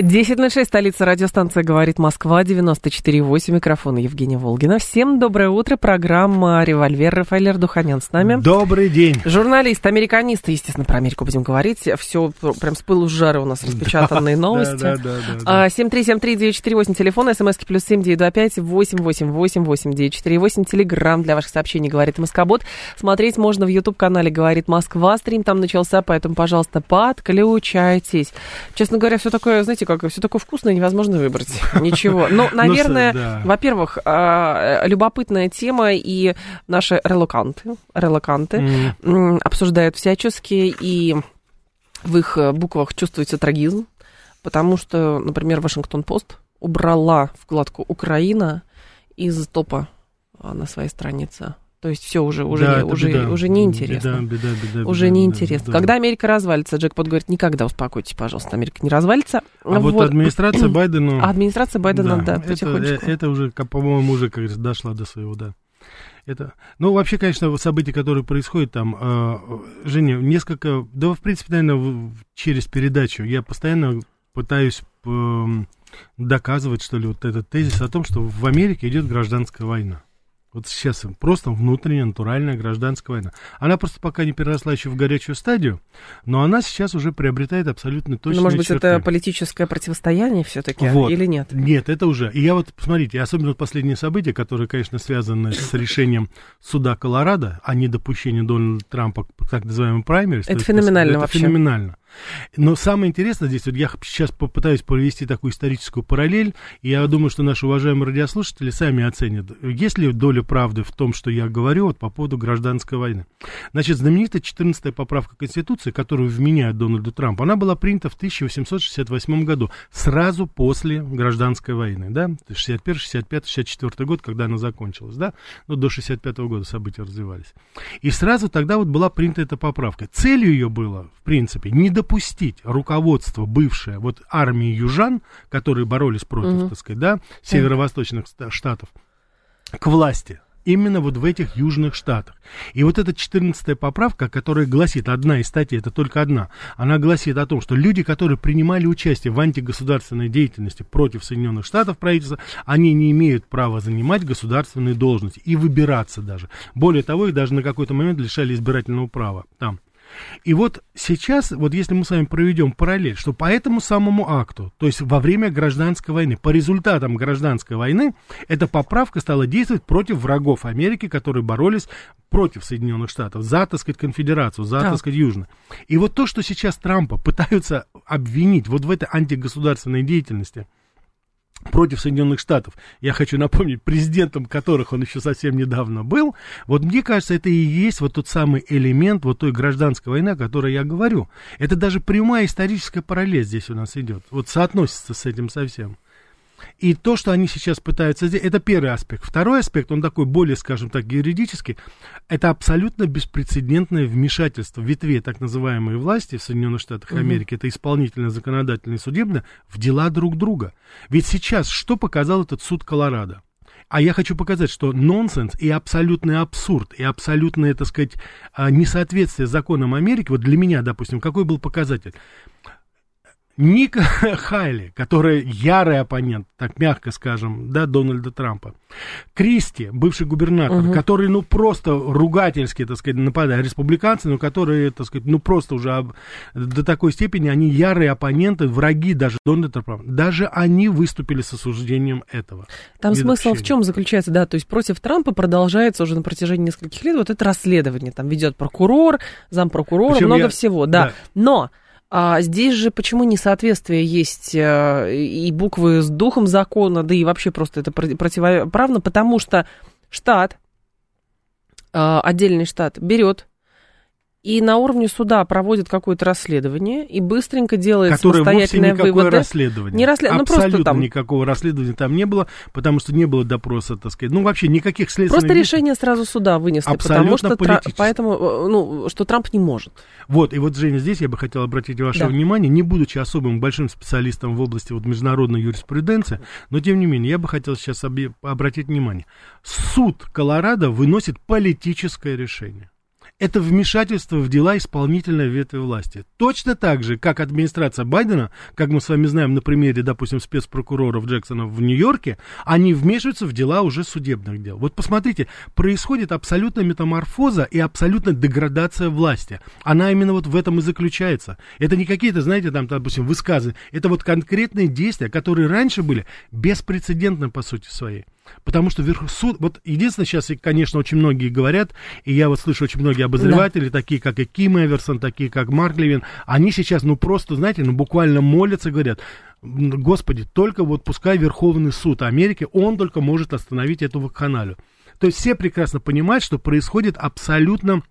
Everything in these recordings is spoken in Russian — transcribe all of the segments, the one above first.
10 на 6, столица радиостанция «Говорит Москва», 94,8, микрофон Евгения Волгина. Всем доброе утро, программа «Револьвер», Рафаэль Ардуханян с нами. Добрый день. Журналист, американист, естественно, про Америку будем говорить. Все прям с пылу с жары у нас распечатанные новости. Да, да, да. 7373948, телефон, смски плюс 7925 888 8948, телеграмм для ваших сообщений «Говорит Москобот». Смотреть можно в YouTube-канале «Говорит Москва», стрим там начался, поэтому, пожалуйста, подключайтесь. Честно говоря, все такое, знаете, как все такое вкусное, невозможно выбрать ничего. Но, наверное, да. во-первых, а, любопытная тема, и наши релоканты, релоканты обсуждают всячески, и в их буквах чувствуется трагизм, потому что, например, Вашингтон-Пост убрала вкладку «Украина» из топа а, на своей странице. То есть все уже, уже, Да, не, уже, беда. уже неинтересно. Беда, беда, беда, Уже беда, неинтересно. да, да. Когда Америка развалится, Джекпот говорит, никогда успокойтесь, пожалуйста, Америка не развалится. А вот, администрация Байдена... А администрация Байдена, да, это, потихонечку. э, это уже, по-моему, уже, как дошла до своего, да. Это, ну, вообще, конечно, вот события, которые происходят там, э, Женя, несколько, да, в принципе, наверное, через передачу я постоянно пытаюсь эм, доказывать, что ли, вот этот тезис о том, что в Америке идет гражданская война. Вот сейчас просто внутренняя, натуральная гражданская война. Она просто пока не переросла еще в горячую стадию, но она сейчас уже приобретает абсолютно точные Ну, может быть, черты. это политическое противостояние все-таки Вот. или нет? Нет, это уже. И я вот, посмотрите, особенно вот последние события, которые, конечно, связаны с решением суда Колорадо о недопущении Дональда Трампа к так называемым праймерис. Это феноменально это вообще. феноменально. Но самое интересное здесь, вот я сейчас попытаюсь провести такую историческую параллель, и я думаю, что наши уважаемые радиослушатели сами оценят, есть ли доля правды в том, что я говорю вот по поводу гражданской войны. Значит, знаменитая 14-я поправка Конституции, которую вменяют Дональду Трампу, она была принята в 1868 году, сразу после гражданской войны, да, То есть 61, 65, 64 год, когда она закончилась, да, ну, до 65 года события развивались. И сразу тогда вот была принята эта поправка. Целью ее было, в принципе, не допустить руководство бывшее вот армии южан, которые боролись против, Мгм. так сказать, да, северо-восточных штатов, к власти. Именно вот в этих южных штатах. И вот эта 14-я поправка, которая гласит, одна из статей, это только одна, она гласит о том, что люди, которые принимали участие в антигосударственной деятельности против Соединенных Штатов правительства, они не имеют права занимать государственные должности и выбираться даже. Более того, их даже на какой-то момент лишали избирательного права там. И вот сейчас, вот если мы с вами проведем параллель, что по этому самому акту, то есть во время гражданской войны, по результатам гражданской войны, эта поправка стала действовать против врагов Америки, которые боролись против Соединенных Штатов, за, так сказать, конфедерацию, за, Так. так сказать, Южно. И вот то, что сейчас Трампа пытаются обвинить вот в этой антигосударственной деятельности, против Соединенных Штатов, я хочу напомнить, президентом которых он еще совсем недавно был, вот мне кажется, это и есть вот тот самый элемент вот той гражданской войны, о которой я говорю. Это даже прямая историческая параллель здесь у нас идет, вот соотносится с этим совсем. И то, что они сейчас пытаются сделать, это первый аспект. Второй аспект, он такой более, скажем так, юридический, это абсолютно беспрецедентное вмешательство ветве так называемой власти в Соединенных Штатах Америки, это исполнительное, законодательное и судебное, в дела друг друга. Ведь сейчас что показал этот суд Колорадо? А я хочу показать, что нонсенс и абсолютный абсурд, и абсолютное, так сказать, а, несоответствие законам Америки, вот для меня, допустим, какой был показатель? Ника Хайли, которая ярый оппонент, так мягко скажем, да, Дональда Трампа. Кристи, бывший губернатор, Мгм. который, ну, просто ругательски, так сказать, нападает. Республиканцы, но которые, так сказать, ну, просто уже об- до такой степени, они ярые оппоненты, враги даже Дональда Трампа. Даже они выступили с осуждением этого. Там смысл в чем заключается, да, то есть против Трампа продолжается уже на протяжении нескольких лет вот это расследование, там ведет прокурор, зампрокурора, Причем много я- всего, да. да. Но а, здесь же почему несоответствие есть э, и буквы с духом закона, да и вообще просто это про- противоправно, потому что штат, а, отдельный штат берет и на уровне суда проводит какое-то расследование и быстренько делает Которое самостоятельные вовсе никакое выводы. расследование. Не расслед- ну, Абсолютно просто там- никакого расследования там не было, потому что не было допроса, так сказать. Ну, вообще никаких следственных... Просто действий. решение сразу суда вынесли, Абсолютно потому что Тра- политически. поэтому, э, ну, что Трамп не может. Вот, и вот, Женя, здесь я бы хотел обратить ваше Да. внимание, не будучи особым большим специалистом в области вот, международной юриспруденции, но тем не менее, я бы хотел сейчас обе- обратить внимание. Суд Колорадо выносит политическое решение. Это вмешательство в дела исполнительной ветви власти. Точно так же, как администрация Байдена, как мы с вами знаем на примере, допустим, спецпрокуроров Джексона в Нью-Йорке, они вмешиваются в дела уже судебных дел. Вот посмотрите, происходит абсолютная метаморфоза и абсолютная деградация власти. Она именно вот в этом и заключается. Это не какие-то, знаете, там, допустим, высказы. Это вот конкретные действия, которые раньше были беспрецедентны по сути своей. Потому что верх суд, вот единственное сейчас, конечно, очень многие говорят, и я вот слышу очень многие обозреватели, такие как и Ким Эверсон, такие как Марк Левин, они сейчас, ну просто, знаете, ну буквально молятся, говорят, «М, Господи, только вот пускай Верховный суд Америки, он только может остановить эту вакханалию. То есть все прекрасно понимают, что происходит абсолютно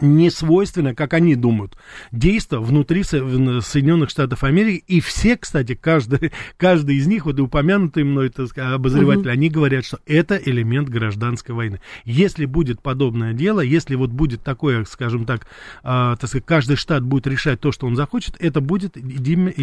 не свойственно, как они думают, действо внутри Со- Соединенных Штатов Америки. И все, кстати, каждый, каждый из них, вот и упомянутые мной так сказать, обозреватели, они говорят, что это элемент гражданской войны. Если будет подобное дело, если вот будет такое, скажем так, а, так сказать, каждый штат будет решать то, что он захочет, это будет, и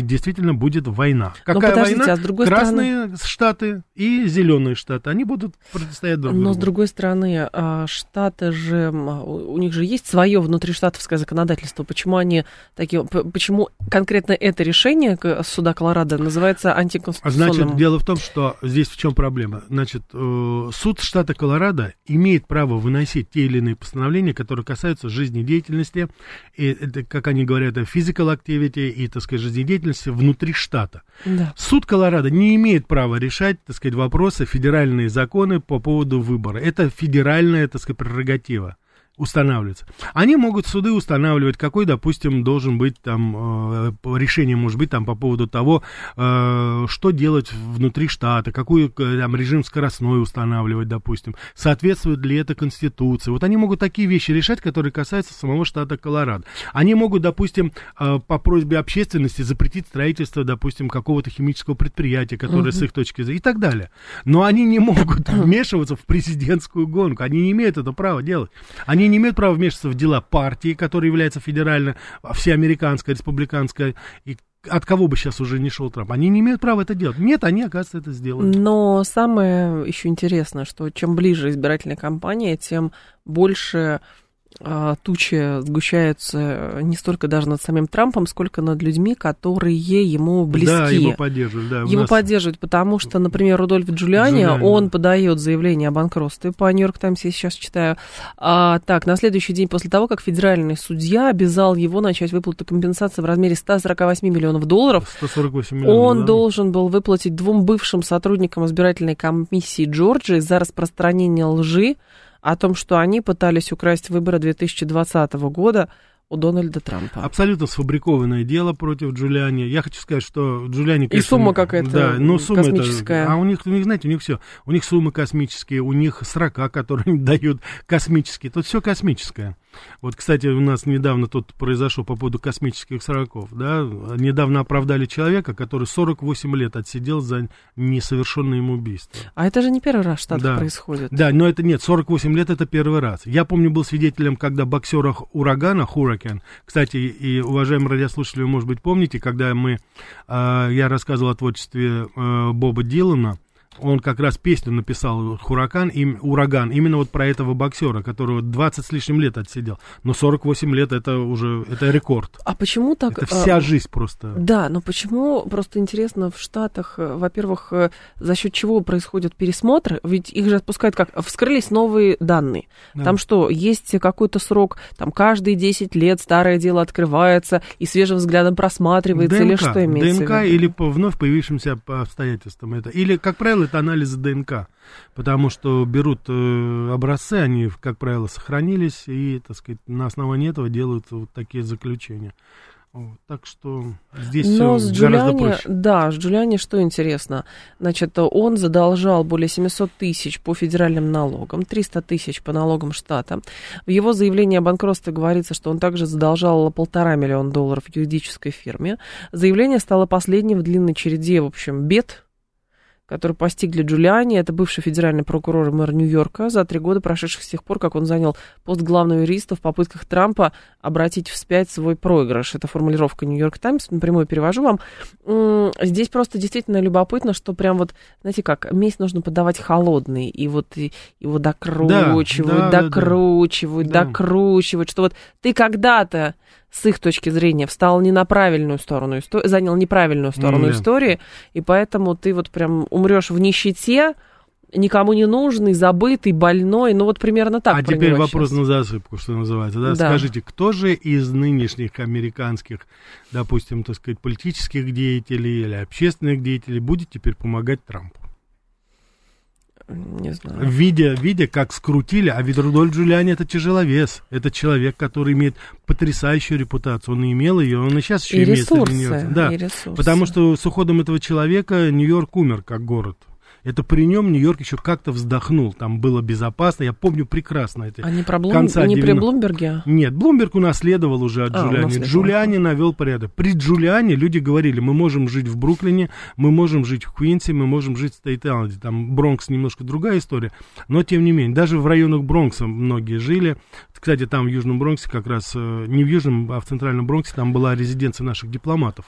действительно будет война. Но Какая война? а с другой Красные штаты и зеленые штаты, они будут противостоять друг Но, с другу. другой стороны, а, штаты же, м, у них же есть свое внутриштатовское законодательство. Почему они такие, почему конкретно это решение суда Колорадо называется антиконституционным? Значит, дело в том, что здесь в чем проблема. Значит, э, суд штата Колорадо имеет право выносить те или иные постановления, которые касаются жизнедеятельности, и, это, как они говорят, physical activity и, так сказать, жизнедеятельности внутри штата. Да. Суд Колорадо не имеет права решать, так сказать, вопросы, федеральные законы по поводу выбора. Это федеральная, так сказать, прерогатива устанавливается. Они могут суды устанавливать, какой, допустим, должен быть там э, решение, может быть, там по поводу того, э, что делать внутри штата, какой э, там режим скоростной устанавливать, допустим, соответствует ли это Конституции. Вот они могут такие вещи решать, которые касаются самого штата Колорадо. Они могут, допустим, по просьбе общественности запретить строительство, допустим, какого-то химического предприятия, которое с их точки зрения, и так далее. Но они не могут вмешиваться в президентскую гонку. Они не имеют это права делать. Они не имеют права вмешиваться в дела партии, которая является федерально, всеамериканской, республиканской, и от кого бы сейчас уже не шел Трамп. Они не имеют права это делать. Нет, они, оказывается, это сделают. Но самое еще интересное, что чем ближе избирательная кампания, тем больше а, тучи сгущаются не столько даже над самим Трампом, сколько над людьми, которые ему близки. Да, его поддерживают. Да, Его нас- поддерживают, потому что, например, Рудольф Джулиани, Джулиани, он да. подает заявление о банкротстве по Нью-Йорк Таймс, я сейчас читаю. А, так, на следующий день после того, как федеральный судья обязал его начать выплату компенсации в размере 148 миллионов долларов, 148 миллионов. он да. должен был выплатить двум бывшим сотрудникам избирательной комиссии Джорджии за распространение лжи о том, что они пытались украсть выборы 2020 года у Дональда Трампа. Абсолютно сфабрикованное дело против Джулиани. Я хочу сказать, что Джулиани... конечно, сумма какая-то Да, но сумма космическая. Это, а у них, у них, знаете, у них все. У них суммы космические, у них срока, которые они дают, космические. Тут все космическое. Вот, кстати, у нас недавно тут произошло по поводу космических сроков, да, недавно оправдали человека, который 48 лет отсидел за несовершенное им убийство. А это же не первый раз в Штатах Да. происходит. Да, но это нет, 48 лет это первый раз. Я помню, был свидетелем, когда боксера урагана, Hurricane, кстати, и уважаемые радиослушатели, вы, может быть, помните, когда мы, э, я рассказывал о творчестве э, Боба Дилана, он как раз песню написал «Хуракан», им, «Ураган», именно вот про этого боксера, которого 20 с лишним лет отсидел. Но 48 лет это уже, это рекорд. А почему так... Это а, вся жизнь просто. Да, но почему, просто интересно, в Штатах, э, во-первых, э, за счет чего происходят пересмотры? Ведь их же отпускают как? Вскрылись новые данные. Да. Там что, есть какой-то срок, там каждые 10 лет старое дело открывается и свежим взглядом просматривается, или что имеется ДНК в виду? или по вновь появившимся по обстоятельствам это. Или, как правило, это анализы ДНК. Потому что берут э, образцы, они, как правило, сохранились, и, так сказать, на основании этого делают вот такие заключения. Вот, так что здесь Но все с гораздо Джулиани, проще. да, с Джулиани что интересно? Значит, он задолжал более 700 тысяч по федеральным налогам, 300 тысяч по налогам штата. В его заявлении о банкротстве говорится, что он также задолжал полтора миллиона долларов юридической фирме. Заявление стало последним в длинной череде, в общем, бед, которые постигли Джулиани. Это бывший федеральный прокурор и мэр Нью-Йорка за три года, прошедших с тех пор, как он занял пост главного юриста в попытках Трампа обратить вспять свой проигрыш. Это формулировка Нью-Йорк Таймс, напрямую перевожу вам. Здесь просто действительно любопытно, что прям вот, знаете как, месть нужно подавать холодный, и вот и- его докручивают, да, да, да. докручивают, Да. докручивают, что вот ты когда-то с их точки зрения встал не на правильную сторону, занял неправильную сторону да. истории, и поэтому ты вот прям умрешь в нищете, никому не нужный, забытый, больной, ну вот примерно так. а теперь вопрос щас. на засыпку, что называется. Да? Да. Скажите, кто же из нынешних американских, допустим, так сказать, политических деятелей или общественных деятелей будет теперь помогать Трампу? Не знаю. Видя, видя, как скрутили, а ведь Рудольф Джулиани это тяжеловес. Это человек, который имеет потрясающую репутацию. Он имел ее, он и сейчас еще И имеет. ресурсы. Да, и ресурсы. потому что с уходом этого человека Нью-Йорк умер как город. Это при нем Нью-Йорк еще как-то вздохнул. Там было безопасно. Я помню прекрасно это. А не, про Блум- конца не при 90-х. Блумберге? Нет, Блумберг унаследовал уже от А, Джулиани. унаследовал. Джулиани навел порядок. При Джулиани люди говорили, мы можем жить в Бруклине, мы можем жить в Квинсе, мы можем жить в Стейт-Айленде. Там Бронкс немножко другая история. Но, тем не менее, даже в районах Бронкса многие жили. Кстати, там в Южном Бронксе как раз, э, не в Южном, а в Центральном Бронксе, там была резиденция наших дипломатов.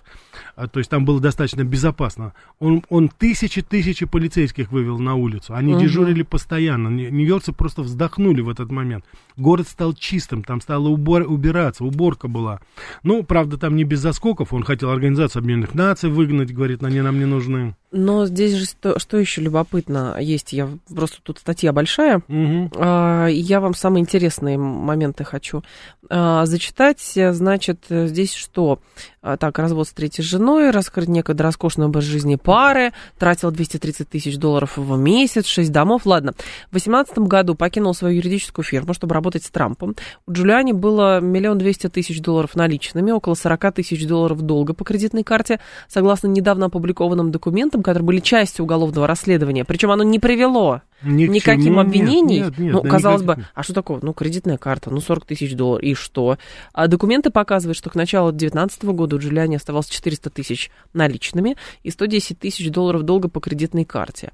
А, То есть там было достаточно безопасно. Он, он тысячи-тысячи полицейских вывел на улицу. Они Мгм. дежурили постоянно. Нью- Нью-Йоркцы просто вздохнули в этот момент. Город стал чистым, там стало убор- убираться, уборка была. Ну, правда, там не без заскоков. Он хотел Организацию Объединенных Наций выгнать, говорит, они нам не нужны. Но здесь же что, что еще любопытно есть, я просто тут статья большая, Мгм. А, Я вам самые интересные моменты хочу а, зачитать. Значит, здесь что? А, Так, развод с третьей женой, раскрыть некогда роскошный образ жизни пары, тратил 230 тысяч долларов в месяц, 6 домов. Ладно, в 2018 году покинул свою юридическую фирму, чтобы работать с Трампом. У Джулиани было миллион двести тысяч долларов наличными, около 40 тысяч долларов долга по кредитной карте, согласно недавно опубликованным документам, которые были частью уголовного расследования. Причем оно не привело Ни никаким чему. обвинений. Нет, нет, нет, ну, да казалось никаких. бы, а что такое? Ну, кредитная карта, ну, 40 тысяч долларов, и что? А документы показывают, что к началу 2019 года у Джулиани оставалось 400 тысяч наличными и 110 тысяч долларов долга по кредитной карте.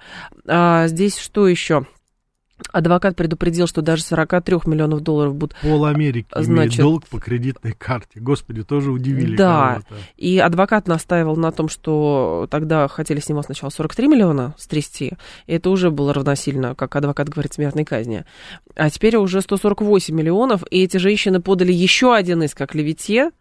А здесь что еще? Адвокат предупредил, что даже 43 миллионов долларов будут... Пол Америки имеет Значит- долг по кредитной карте. Господи, тоже удивили Да. И адвокат настаивал на том, что тогда хотели с него сначала 43 миллиона стрясти, и это уже было равносильно, как адвокат говорит, смертной казни. А теперь уже 148 миллионов, и эти женщины подали еще один иск о клевете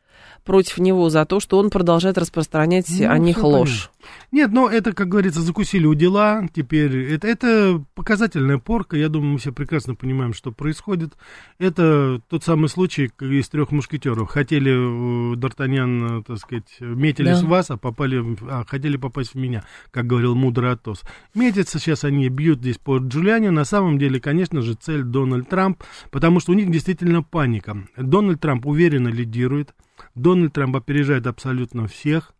против него за то, что он продолжает распространять Ну, о них ложь. Нет, но это, как говорится, закусили у дела. Теперь это, это показательная порка. Я думаю, мы все прекрасно понимаем, что происходит. Это тот самый случай из трех мушкетеров. Хотели э, Д'Артаньян, э, так сказать, метились Да. в вас, а попали, а, хотели попасть в меня, как говорил мудрый Атос. Метятся сейчас они, бьют здесь по Джулиане. На самом деле, конечно же, цель Дональд Трамп, потому что у них действительно паника. Дональд Трамп уверенно лидирует. Дональд Трамп опережает абсолютно всех.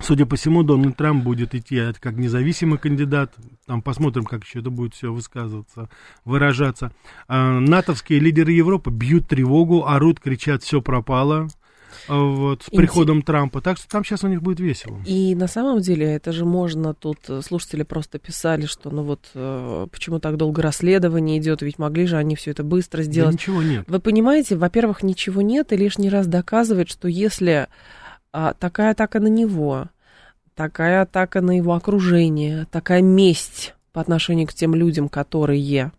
Судя по всему, Дональд Трамп будет идти как независимый кандидат. Там посмотрим, как еще это будет все высказываться, выражаться. А, натовские лидеры Европы бьют тревогу, орут, кричат, все пропало. Вот, с Инте- приходом Трампа. Так что там сейчас у них будет весело. И на самом деле это же можно тут, э, слушатели просто писали, что ну вот э, почему так долго расследование идет, ведь могли же они все это быстро Да сделать. ничего нет. Вы понимаете, во-первых, ничего нет, и лишний раз доказывает, что если а, такая атака на него, такая атака на его окружение, такая месть по отношению к тем людям, которые...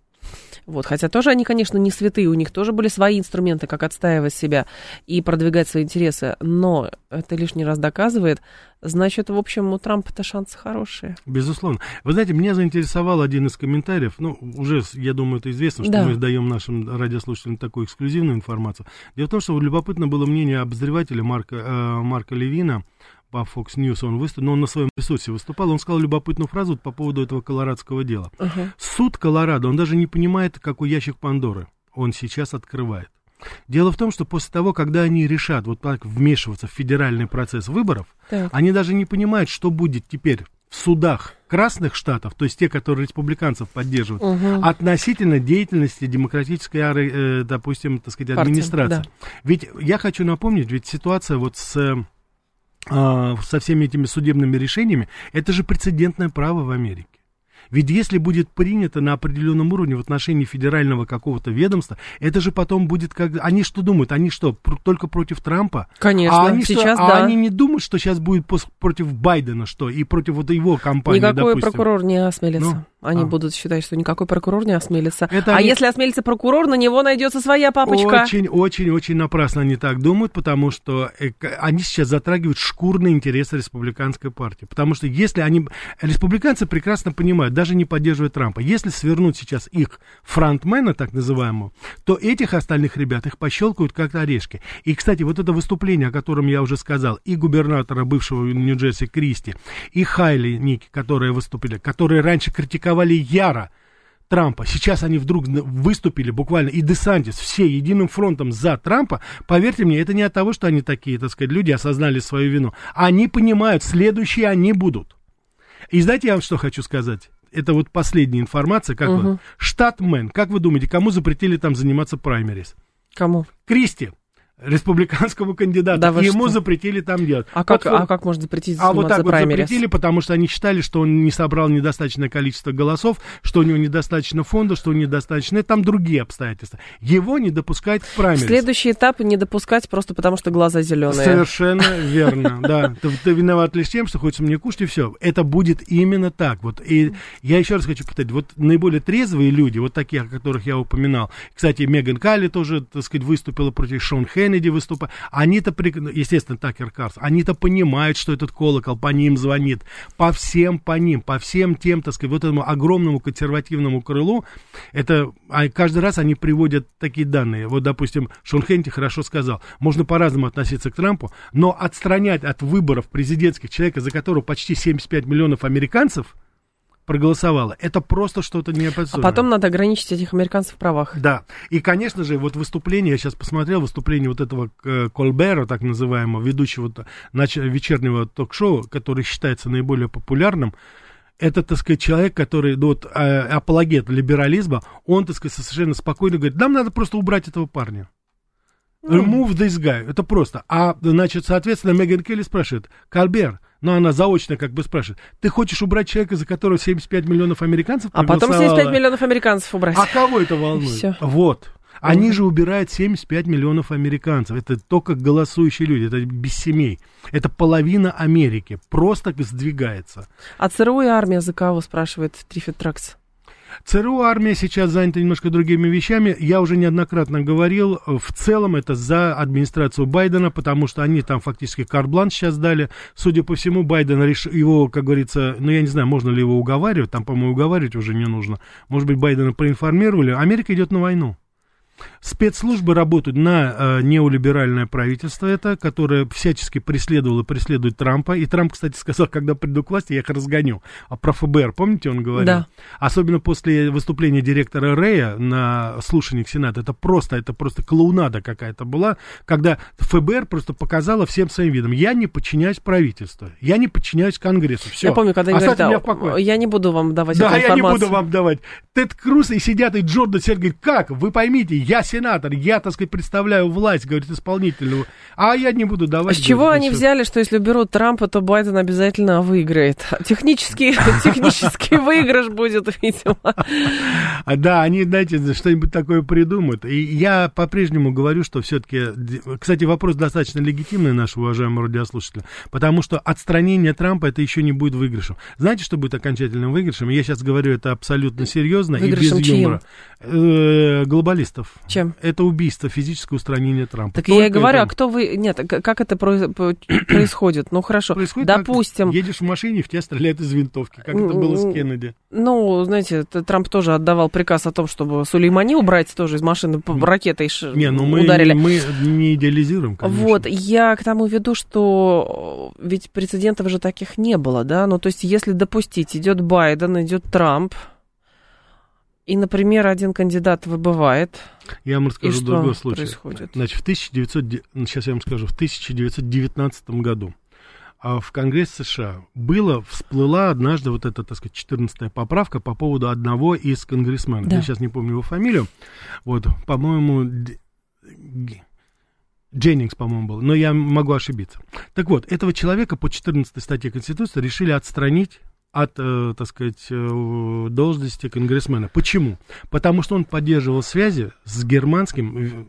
Вот, хотя тоже они, конечно, не святые, у них тоже были свои инструменты, как отстаивать себя и продвигать свои интересы, но это лишний раз доказывает, значит, в общем, у Трампа-то шансы хорошие. Безусловно. Вы знаете, меня заинтересовал один из комментариев. Ну, уже, я думаю, это известно, что Да. мы даем нашим радиослушателям такую эксклюзивную информацию. Дело в том, что любопытно было мнение обозревателя Марка, э, Марка Левина по Fox News. Он выступил, но он на своем ресурсе выступал. Он сказал любопытную фразу по поводу этого колорадского дела. Ага. Суд Колорадо, он даже не понимает, какой ящик Пандоры он сейчас открывает. Дело в том, что после того, когда они решат вот так вмешиваться в федеральный процесс выборов, Так. они даже не понимают, что будет теперь в судах красных штатов, то есть те, которые республиканцев поддерживают, Мгм. относительно деятельности демократической, э, допустим, так сказать, администрации. да. Ведь я хочу напомнить, ведь ситуация вот с э, со всеми этими судебными решениями, это же прецедентное право в Америке. Ведь если будет принято на определенном уровне в отношении федерального какого-то ведомства, это же потом будет как... Они что думают? Они что, пр- только против Трампа? Конечно, а они что, сейчас а да. они не думают, что сейчас будет пос- против Байдена что? И против вот его кампании, Никакой допустим? прокурор не осмелится. Ну, Они а. будут считать, что никакой прокурор не осмелится. Это а они- если осмелится прокурор, на него найдется своя папочка. Очень, очень, очень напрасно они так думают, потому что э, они сейчас затрагивают шкурные интересы республиканской партии. Потому что если они... Республиканцы прекрасно понимают, даже не поддерживая Трампа, если свернуть сейчас их фронтмена, так называемого, то этих остальных ребят их пощелкают как орешки. И, кстати, вот это выступление, о котором я уже сказал, и губернатора бывшего Нью-Джерси Кристи, и Хайли Ники, которые выступили, которые раньше критиковали яро Трампа. Сейчас они вдруг выступили буквально, и Десантис, все единым фронтом за Трампа. Поверьте мне, это не от того, что они такие, так сказать, люди осознали свою вину. Они понимают, следующие они будут. И знаете, я вам что хочу сказать? Это вот последняя информация. Как вы? Штат Мэн, как вы думаете, кому запретили там заниматься праймерис? Кому? Кристи, республиканскому кандидату. Да И ему что? запретили там делать. А как, Вот а как можно запретить а вот так вот праймерис? запретили, потому что они считали, что он не собрал недостаточное количество голосов, что у него недостаточно фонда, что у него недостаточно... Там другие обстоятельства. Его не допускать к праймерис. Следующий этап не допускать просто потому, что глаза зеленые. Совершенно верно, да. Ты, ты виноват лишь тем, что хочется мне кушать, и все. Это будет именно так. Вот. И я еще раз хочу повторить, вот наиболее трезвые люди, вот такие, о которых я упоминал, кстати, Меган Калли тоже, так сказать, выступила против Шон Хеннеди, выступа, они-то, прек- естественно, Такер Карс, они-то понимают, что этот колокол по ним звонит, по всем по ним, по всем тем, так сказать, вот этому огромному консервативному крылу, это а каждый раз они приводят такие данные. Вот, допустим, Шон Хенти хорошо сказал, можно по-разному относиться к Трампу, но отстранять от выборов президентских человека, за которого почти 75 миллионов американцев проголосовало, это просто что-то А неописуемое. потом надо ограничить этих американцев в правах. Да, и, конечно же, вот выступление, я сейчас посмотрел, выступление вот этого э, Колбера, так называемого, ведущего вечернего ток-шоу, который считается наиболее популярным, это, так сказать, человек, который, ну, вот, э, апологет либерализма, он, так сказать, совершенно спокойно говорит, нам надо просто убрать этого парня. Remove this guy. Это просто. А, значит, соответственно, Меган Келли спрашивает, Кальбер, ну, она заочно как бы спрашивает, ты хочешь убрать человека, за которого 75 миллионов американцев А потом проголосовало?» 75 миллионов американцев убрать. А кого это волнует? Всё. Вот. Они же убирают 75 миллионов американцев. Это только голосующие люди, это без семей. Это половина Америки. Просто сдвигается. А ЦРУ и армия за кого, спрашивает Триффит Тракс. ЦРУ армия сейчас занята немножко другими вещами. Я уже неоднократно говорил, э, в целом это за администрацию Байдена, потому что они там фактически карблан сейчас дали. Судя по всему, Байден решил его, как говорится, ну я не знаю, можно ли его уговаривать, там, по-моему, уговаривать уже не нужно. Может быть, Байдена проинформировали. Америка идет на войну. Спецслужбы работают на э, неолиберальное правительство это, которое всячески преследовало и преследует Трампа. И Трамп, кстати, сказал, когда приду к власти, я их разгоню. А про ФБР, помните, он говорил? Да. Особенно после выступления директора Рэя на слушаниях Сената. Это просто, это просто клоунада какая-то была, когда ФБР просто показала всем своим видом, я не подчиняюсь правительству, я не подчиняюсь Конгрессу. Все. Я помню, когда они говорят, меня в покое. «А, я не буду вам давать Да, я не буду вам давать. Тед Круз и сидят, и Джордан говорит, как? Вы поймите, я сенатор, я, так сказать, представляю власть, говорит, исполнительную, а я не буду давать. С чего они всё. взяли, что если уберут Трампа, то Байден обязательно выиграет? Технический, технический выигрыш будет, видимо. А, Да, они, знаете, что-нибудь такое придумают. И я по-прежнему говорю, что все-таки... Кстати, вопрос достаточно легитимный, наш уважаемый радиослушатель, потому что отстранение Трампа это еще не будет выигрышем. Знаете, что будет окончательным выигрышем? Я сейчас говорю это абсолютно серьезно и Выигрышем без чьим? юмора. Э, Глобалистов. Чем? Это убийство, физическое устранение Трампа. Так я и Только говорю, это а кто вы... Нет, как это происходит? Ну, хорошо, происходит допустим, едешь в машине, в тебя стреляют из винтовки, как это было с Кеннеди. ну, знаете, Трамп тоже отдавал приказ о том, чтобы Сулеймани убрать тоже из машины ракетой ш- Не, ну мы, ударили. мы не идеализируем, конечно. Вот, я к тому веду, что э, ведь прецедентов же таких не было, да, ну, то есть, если допустить, идет Байден, идет Трамп, И, например, один кандидат выбывает. Я вам расскажу И другой что случай. происходит? Значит, в 1900, сейчас я вам скажу, в 1919 году а, в Конгресс США было, всплыла однажды вот эта, так сказать, 14-я поправка по поводу одного из конгрессменов. Да. Я сейчас не помню его фамилию. Вот, по-моему, Дженнингс, по-моему, был, но я могу ошибиться. Так вот, этого человека по 14 статье Конституции решили отстранить от, э, так сказать, э, должности конгрессмена. Почему? Потому что он поддерживал связи с германским э,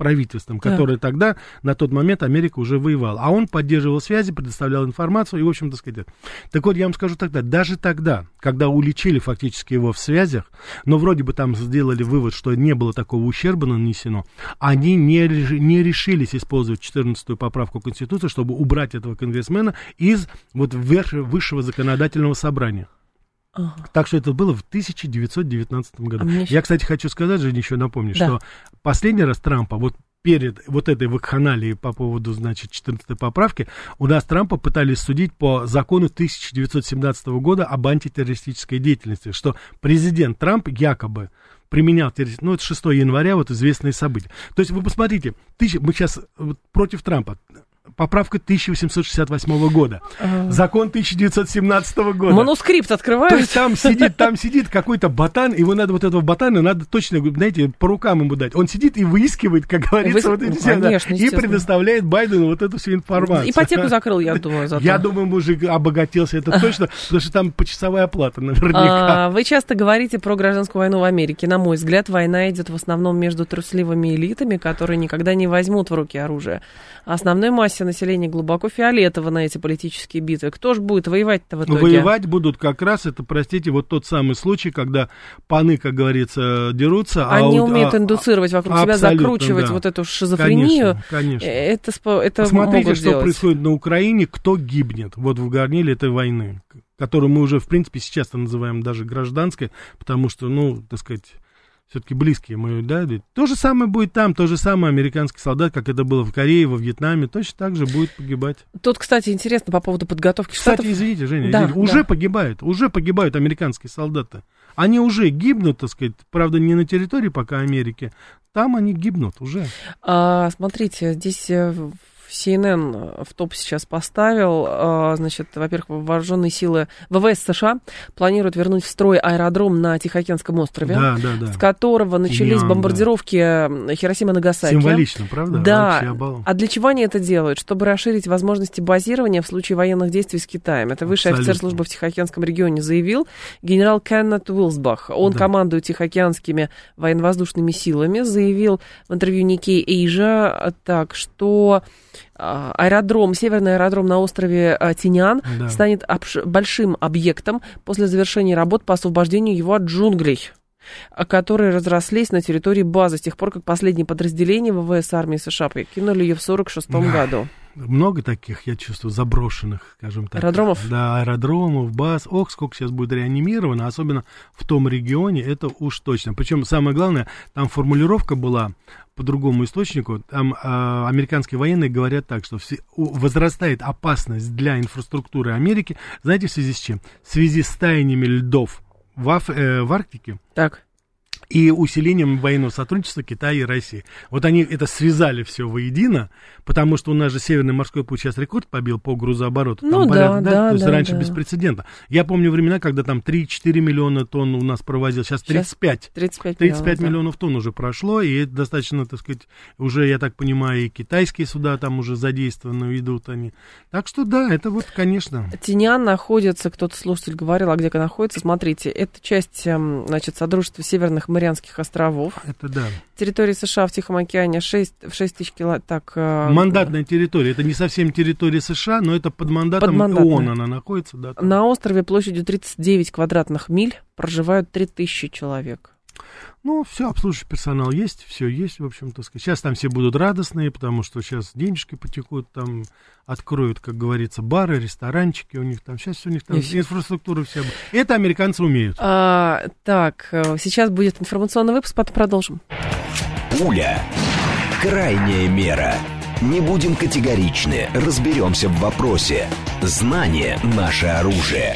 правительством, которое тогда, на тот момент, Америка уже воевала. А он поддерживал связи, предоставлял информацию и, в общем, так сказать. Так вот, я вам скажу тогда, даже тогда, когда уличили фактически его в связях, но вроде бы там сделали вывод, что не было такого ущерба нанесено, они не, не решились использовать 14-ю поправку Конституции, чтобы убрать этого конгрессмена из вот высшего законодательного собрания. Ага. Так что это было в 1919 году. А щ- Я, кстати, хочу сказать, Женя, еще напомнить, Да. что последний раз Трампа, вот перед вот этой вакханалией по поводу, значит, 14 поправки, у нас Трампа пытались судить по закону 1917 года об антитеррористической деятельности, что президент Трамп якобы применял террористическую... Ну, это 6 января, вот известные события. То есть вы посмотрите, тысяч... мы сейчас вот против Трампа. Поправка 1868 года. А. Закон 1917 года. Манускрипт То есть открывают. там сидит, там сидит какой-то ботан, его надо вот этого ботана, надо точно, знаете, по рукам ему дать. Он сидит и выискивает, как говорится, Вы- вот эти ну, все, да, и предоставляет Байдену вот эту всю информацию. Ипотеку закрыл, я думаю, зато. Я думаю, мужик обогатился, это точно, потому что там почасовая оплата наверняка. А, Вы часто говорите про гражданскую войну в Америке. На мой взгляд, война идет в основном между трусливыми элитами, которые никогда не возьмут в руки оружие. Основной массе населения глубоко фиолетово на эти политические битвы. Кто же будет воевать-то в итоге? Воевать будут как раз, это, простите, вот тот самый случай, когда паны, как говорится, дерутся. а Они у- умеют а- индуцировать вокруг себя, закручивать да. вот эту шизофрению. Конечно, конечно. Э, Это, это Посмотрите, могут что сделать. происходит на Украине, кто гибнет вот в горниле этой войны, которую мы уже, в принципе, сейчас называем даже гражданской, потому что, ну, так сказать, все-таки близкие мы, да, то же самое будет там, то же самое американский солдат, как это было в Корее, во Вьетнаме, точно так же будет погибать. Тут, кстати, интересно по поводу подготовки Кстати, штатов. извините, Женя, Да, извините, уже да. погибают, уже погибают американские солдаты. Они уже гибнут, так сказать, правда, не на территории пока Америки, там они гибнут уже. А, смотрите, здесь э, CNN в топ сейчас поставил, а, значит, во-первых, вооруженные силы ВВС США планируют вернуть в строй аэродром на Тихоокеанском острове, Да, да, да. с которого начались да. бомбардировки э, Хиросима и Нагасаки. Символично, правда? Да. А для чего они это делают? Чтобы расширить возможности базирования в случае военных действий с Китаем. Это высший офицер Абсолютно. службы в Тихоокеанском регионе заявил генерал Кеннет Уилсбах. Он Да. командует Тихоокеанскими военно-воздушными силами. Заявил в интервью Никей Эйжа так, что аэродром, северный аэродром на острове а, Тинян Да. станет большим объектом после завершения работ по освобождению его от джунглей а, которые разрослись на территории базы с тех пор, как последние подразделения ВВС армии США покинули ее в 1946 году. Много таких, я чувствую, заброшенных, скажем так. Аэродромов? Да, аэродромов, баз. Ох, сколько сейчас будет реанимировано, особенно в том регионе, это уж точно. Причем самое главное, там формулировка была по другому источнику. Там а, американские военные говорят так, что все- возрастает опасность для инфраструктуры Америки. Знаете, в связи с чем? В связи с таяниями льдов в, Аф- э, в Арктике Так, и усилением военного сотрудничества Китая и России. Вот они это связали все воедино, потому что у нас же Северный морской путь сейчас рекорд побил по грузообороту. Там Ну да, порядка, да, То есть да, раньше да. беспрецедентно. Я помню времена, когда там 3-4 миллиона тонн у нас провозил, сейчас Сейчас 35. 35, 35 миллионов, да. миллионов тонн уже прошло, и это достаточно, так сказать, уже, я так понимаю, и китайские суда там уже задействованы, идут они. Так что да, это вот, конечно. Тинян находится, кто-то слушатель говорил, а где находится, смотрите, это часть, эм, значит, Содружества Северных Марианских островов. Это да. Территория США в Тихом океане 6, в 6 тысяч километров. Так, э, Мандатная территория. Это не совсем территория США, но это под мандатом. ООН она находится. Да, там. На острове площадью 39 квадратных миль проживают 3000 человек. Ну, все, обслуживающий персонал есть, все есть, в общем-то. Сейчас там все будут радостные, потому что сейчас денежки потекут, там откроют, как говорится, бары, ресторанчики у них там. Сейчас у них там И инфраструктура вся. будет. Это американцы умеют. А, так, э, сейчас будет информационный выпуск, потом продолжим. Пуля. Крайняя мера. Не будем категоричны, разберемся в вопросе. Знание – наше оружие.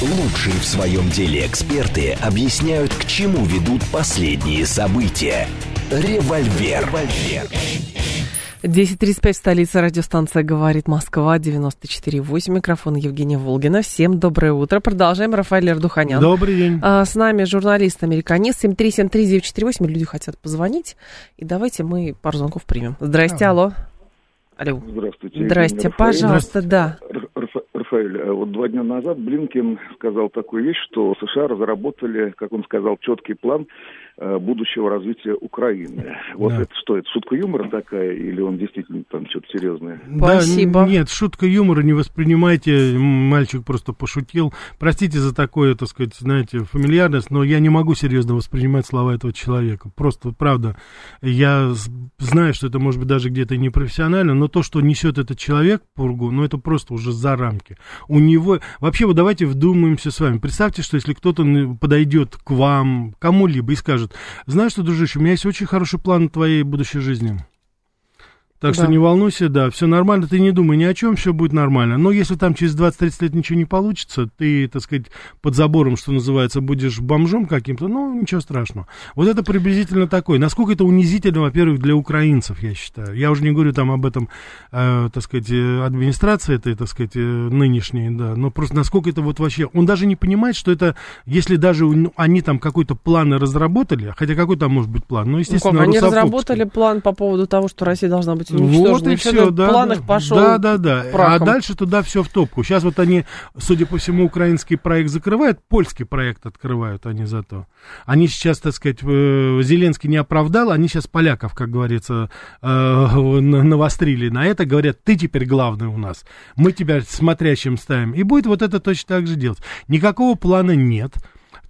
Лучшие в своем деле эксперты объясняют, к чему ведут последние события. Револьвер. Револьвер. 10.35, столица радиостанция «Говорит Москва», 94.8, микрофон Евгения Волгина. Всем доброе утро. Продолжаем. Рафаэль Ардуханян. Добрый день. А, с нами журналист-американист 7373948. Люди хотят позвонить. И давайте мы пару звонков примем. Здрасте, алло. Алло. Здравствуйте. Здрасте, Рафаэль. пожалуйста, да. Рафа- Рафаэль, э, вот два дня назад Блинкин сказал такую вещь, что США разработали, как он сказал, четкий план э, будущего развития Украины. Вот Да. это что, это шутка юмора такая, или он действительно там что-то серьезное? Спасибо. Да, нет, шутка юмора не воспринимайте, мальчик просто пошутил. Простите за такое, так сказать, знаете, фамильярность, но я не могу серьезно воспринимать слова этого человека. Просто, правда, я знаю, что это может быть даже где-то непрофессионально, но то, что несет этот человек, Пургу, ну это просто уже за рамки. У него... Вообще, вот давайте вдумаемся с вами. Представьте, что если кто-то подойдет к вам, кому-либо и скажет, знаешь что, дружище, у меня есть очень хороший план твоей будущей жизни. Так что Да. не волнуйся, да, все нормально, ты не думай ни о чем, все будет нормально. Но если там через 20-30 лет ничего не получится, ты, так сказать, под забором, что называется, будешь бомжом каким-то, ну, ничего страшного. Вот это приблизительно такое. Насколько это унизительно, во-первых, для украинцев, я считаю. Я уже не говорю там об этом, э, так сказать, э, администрации этой, так сказать, э, нынешней, да, но просто насколько это вот вообще... Он даже не понимает, что это, если даже у- они там какой-то план разработали, хотя какой там может быть план, ну, Ну, естественно, как, они разработали план по поводу того, что Россия должна быть Вот уничтожена. и всё все, на да. планах да, пошел Да, да, да. А прахом. дальше туда все в топку. Сейчас вот они, судя по всему, украинский проект закрывают, польский проект открывают они зато. Они сейчас, так сказать, э, Зеленский не оправдал, они сейчас поляков, как говорится, э, на- навострили на это, говорят, ты теперь главный у нас, мы тебя смотрящим ставим. И будет вот это точно так же делать. Никакого плана нет.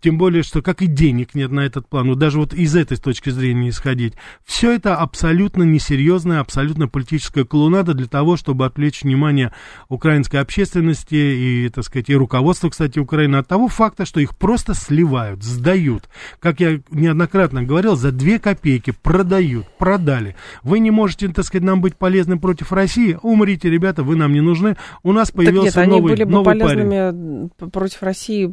Тем более, что как и денег нет на этот план, вот даже вот из этой точки зрения исходить. Все это абсолютно несерьезная, абсолютно политическая клоунада для того, чтобы отвлечь внимание украинской общественности и, так сказать, и руководства, кстати, Украины от того факта, что их просто сливают, сдают. Как я неоднократно говорил, за две копейки продают, продали. Вы не можете, так сказать, нам быть полезным против России, умрите, ребята, вы нам не нужны. У нас Так появился нет, они новый, были бы новый парень. полезными п- против России,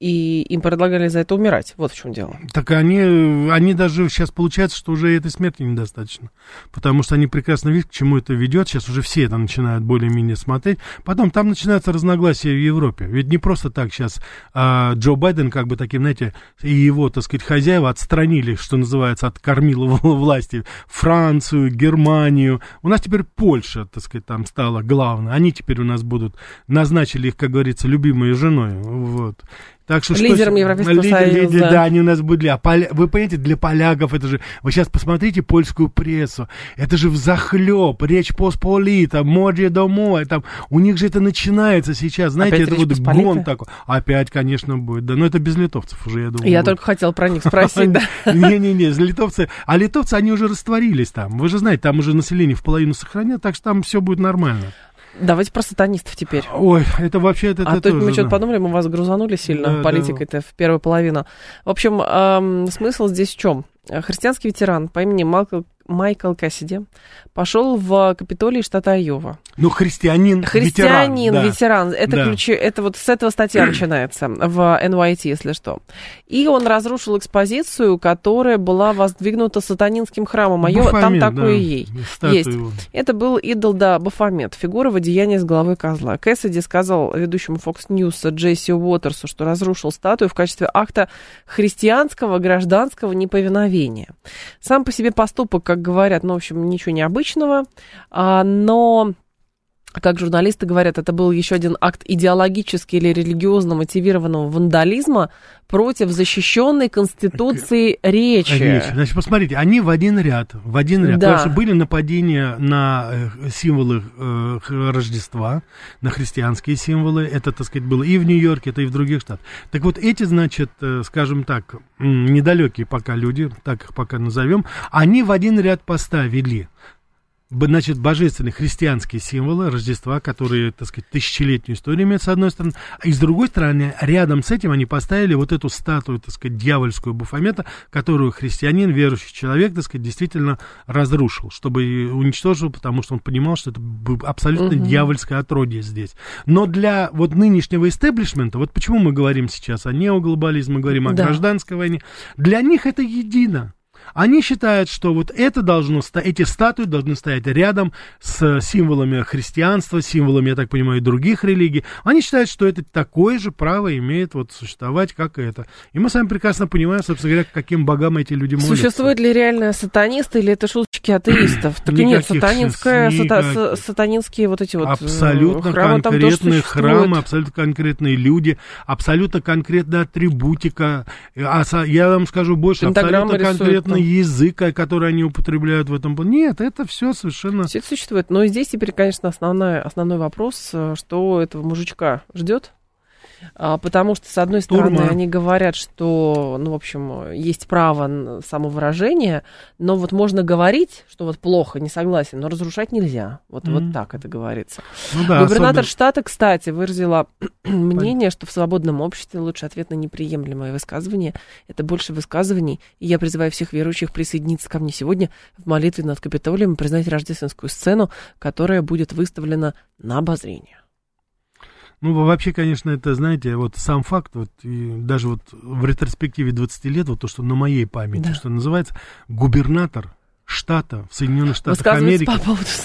и им предлагали за это умирать. Вот в чем дело. Так они, они даже сейчас получается, что уже этой смерти недостаточно. Потому что они прекрасно видят, к чему это ведет. Сейчас уже все это начинают более-менее смотреть. Потом там начинаются разногласия в Европе. Ведь не просто так сейчас а, Джо Байден, как бы таким, знаете, и его, так сказать, хозяева отстранили, что называется, от кормила власти Францию, Германию. У нас теперь Польша, так сказать, там стала главной. Они теперь у нас будут, назначили их, как говорится, любимой женой. Вот. Так что, что Лидером с- Европейского лидер- Союза. лидер- да, они у нас были. А поля- Вы понимаете, для поляков это же... Вы сейчас посмотрите польскую прессу. Это же взахлеб, речь посполита, море домой. Там, у них же это начинается сейчас. Знаете, Опять это вот Посполита? гон такой. Опять, конечно, будет. Да, но это без литовцев уже, я думаю. Я будет. только хотела про них спросить, да. Не-не-не, литовцы... А литовцы, они уже растворились там. Вы же знаете, там уже население в половину сохранят, так что там все будет нормально. Давайте про сатанистов теперь. Ой, это вообще... Это, А это то тоже, мы что-то да. подумали, мы вас грузанули сильно Да, политикой-то в первую половину. В общем, эм, смысл здесь в чем? Христианский ветеран по имени Майкл, Майкл Кассиди пошел в Капитолий штата Айова. Ну, христианин, Христианин, ветеран. да. ветеран. Это Да. ключи, это вот с этого статья начинается в NYT, если что. И он разрушил экспозицию, которая была воздвигнута сатанинским храмом Айова. Там такое да, ей. статуя есть. Это был идол, да, Бафомет, фигура в одеянии с головы козла. Кэссиди сказал ведущему Fox News Джесси Уотерсу, что разрушил статую в качестве акта христианского гражданского неповиновения. Сам по себе поступок, как говорят, ну, в общем, ничего необычного, а, но как журналисты говорят, это был еще один акт идеологически или религиозно мотивированного вандализма против защищенной Конституции речи. Речь. Значит, посмотрите, они в один ряд, в один ряд. Да. Потому что были нападения на э, символы э, Рождества, на христианские символы. Это, так сказать, было и в Нью-Йорке, это и в других штатах. Так вот, эти, значит, э, скажем так, недалекие пока люди, так их пока назовем, они в один ряд поставили значит, божественные христианские символы Рождества, которые, так сказать, тысячелетнюю историю имеют, с одной стороны, и с другой стороны, рядом с этим они поставили вот эту статую, так сказать, дьявольскую Буфомета, которую христианин, верующий человек, так сказать, действительно разрушил, чтобы уничтожил, потому что он понимал, что это абсолютно угу. дьявольское отродье здесь. Но для вот нынешнего истеблишмента, вот почему мы говорим сейчас о неоглобализме, мы говорим о да. гражданской войне, для них это едино. Они считают, что вот это должно, эти статуи должны стоять рядом с символами христианства, символами, я так понимаю, других религий. Они считают, что это такое же право имеет вот существовать, как это. И мы сами прекрасно понимаем, собственно говоря, каким богам эти люди молятся. Существуют ли реально сатанисты или это шуточки атеистов? Так нет, сатанинская, сата, сатанинские вот эти вот э, Абсолютно храмы конкретные храмы, абсолютно конкретные люди, абсолютно конкретная атрибутика. А я вам скажу больше, абсолютно конкретно конкретный язык, который они употребляют в этом. Нет, это все совершенно... Все это существует. Но здесь теперь, конечно, основной, основной вопрос, э, что этого мужичка ждет потому что, с одной стороны, Турма. они говорят, что, ну, в общем, есть право самовыражения, но вот можно говорить, что вот плохо, не согласен, но разрушать нельзя. Вот, mm-hmm. вот так это говорится. Ну, да, Губернатор особенно... штата, кстати, выразила мнение, что в свободном обществе лучший ответ на неприемлемое высказывание – это больше высказываний. И я призываю всех верующих присоединиться ко мне сегодня в молитве над Капитолием и признать рождественскую сцену, которая будет выставлена на обозрение. Ну, вообще, конечно, это, знаете, вот сам факт, вот и даже вот в ретроспективе 20 лет, вот то, что на моей памяти, да. что называется, губернатор штата в Соединенных Штатах Америки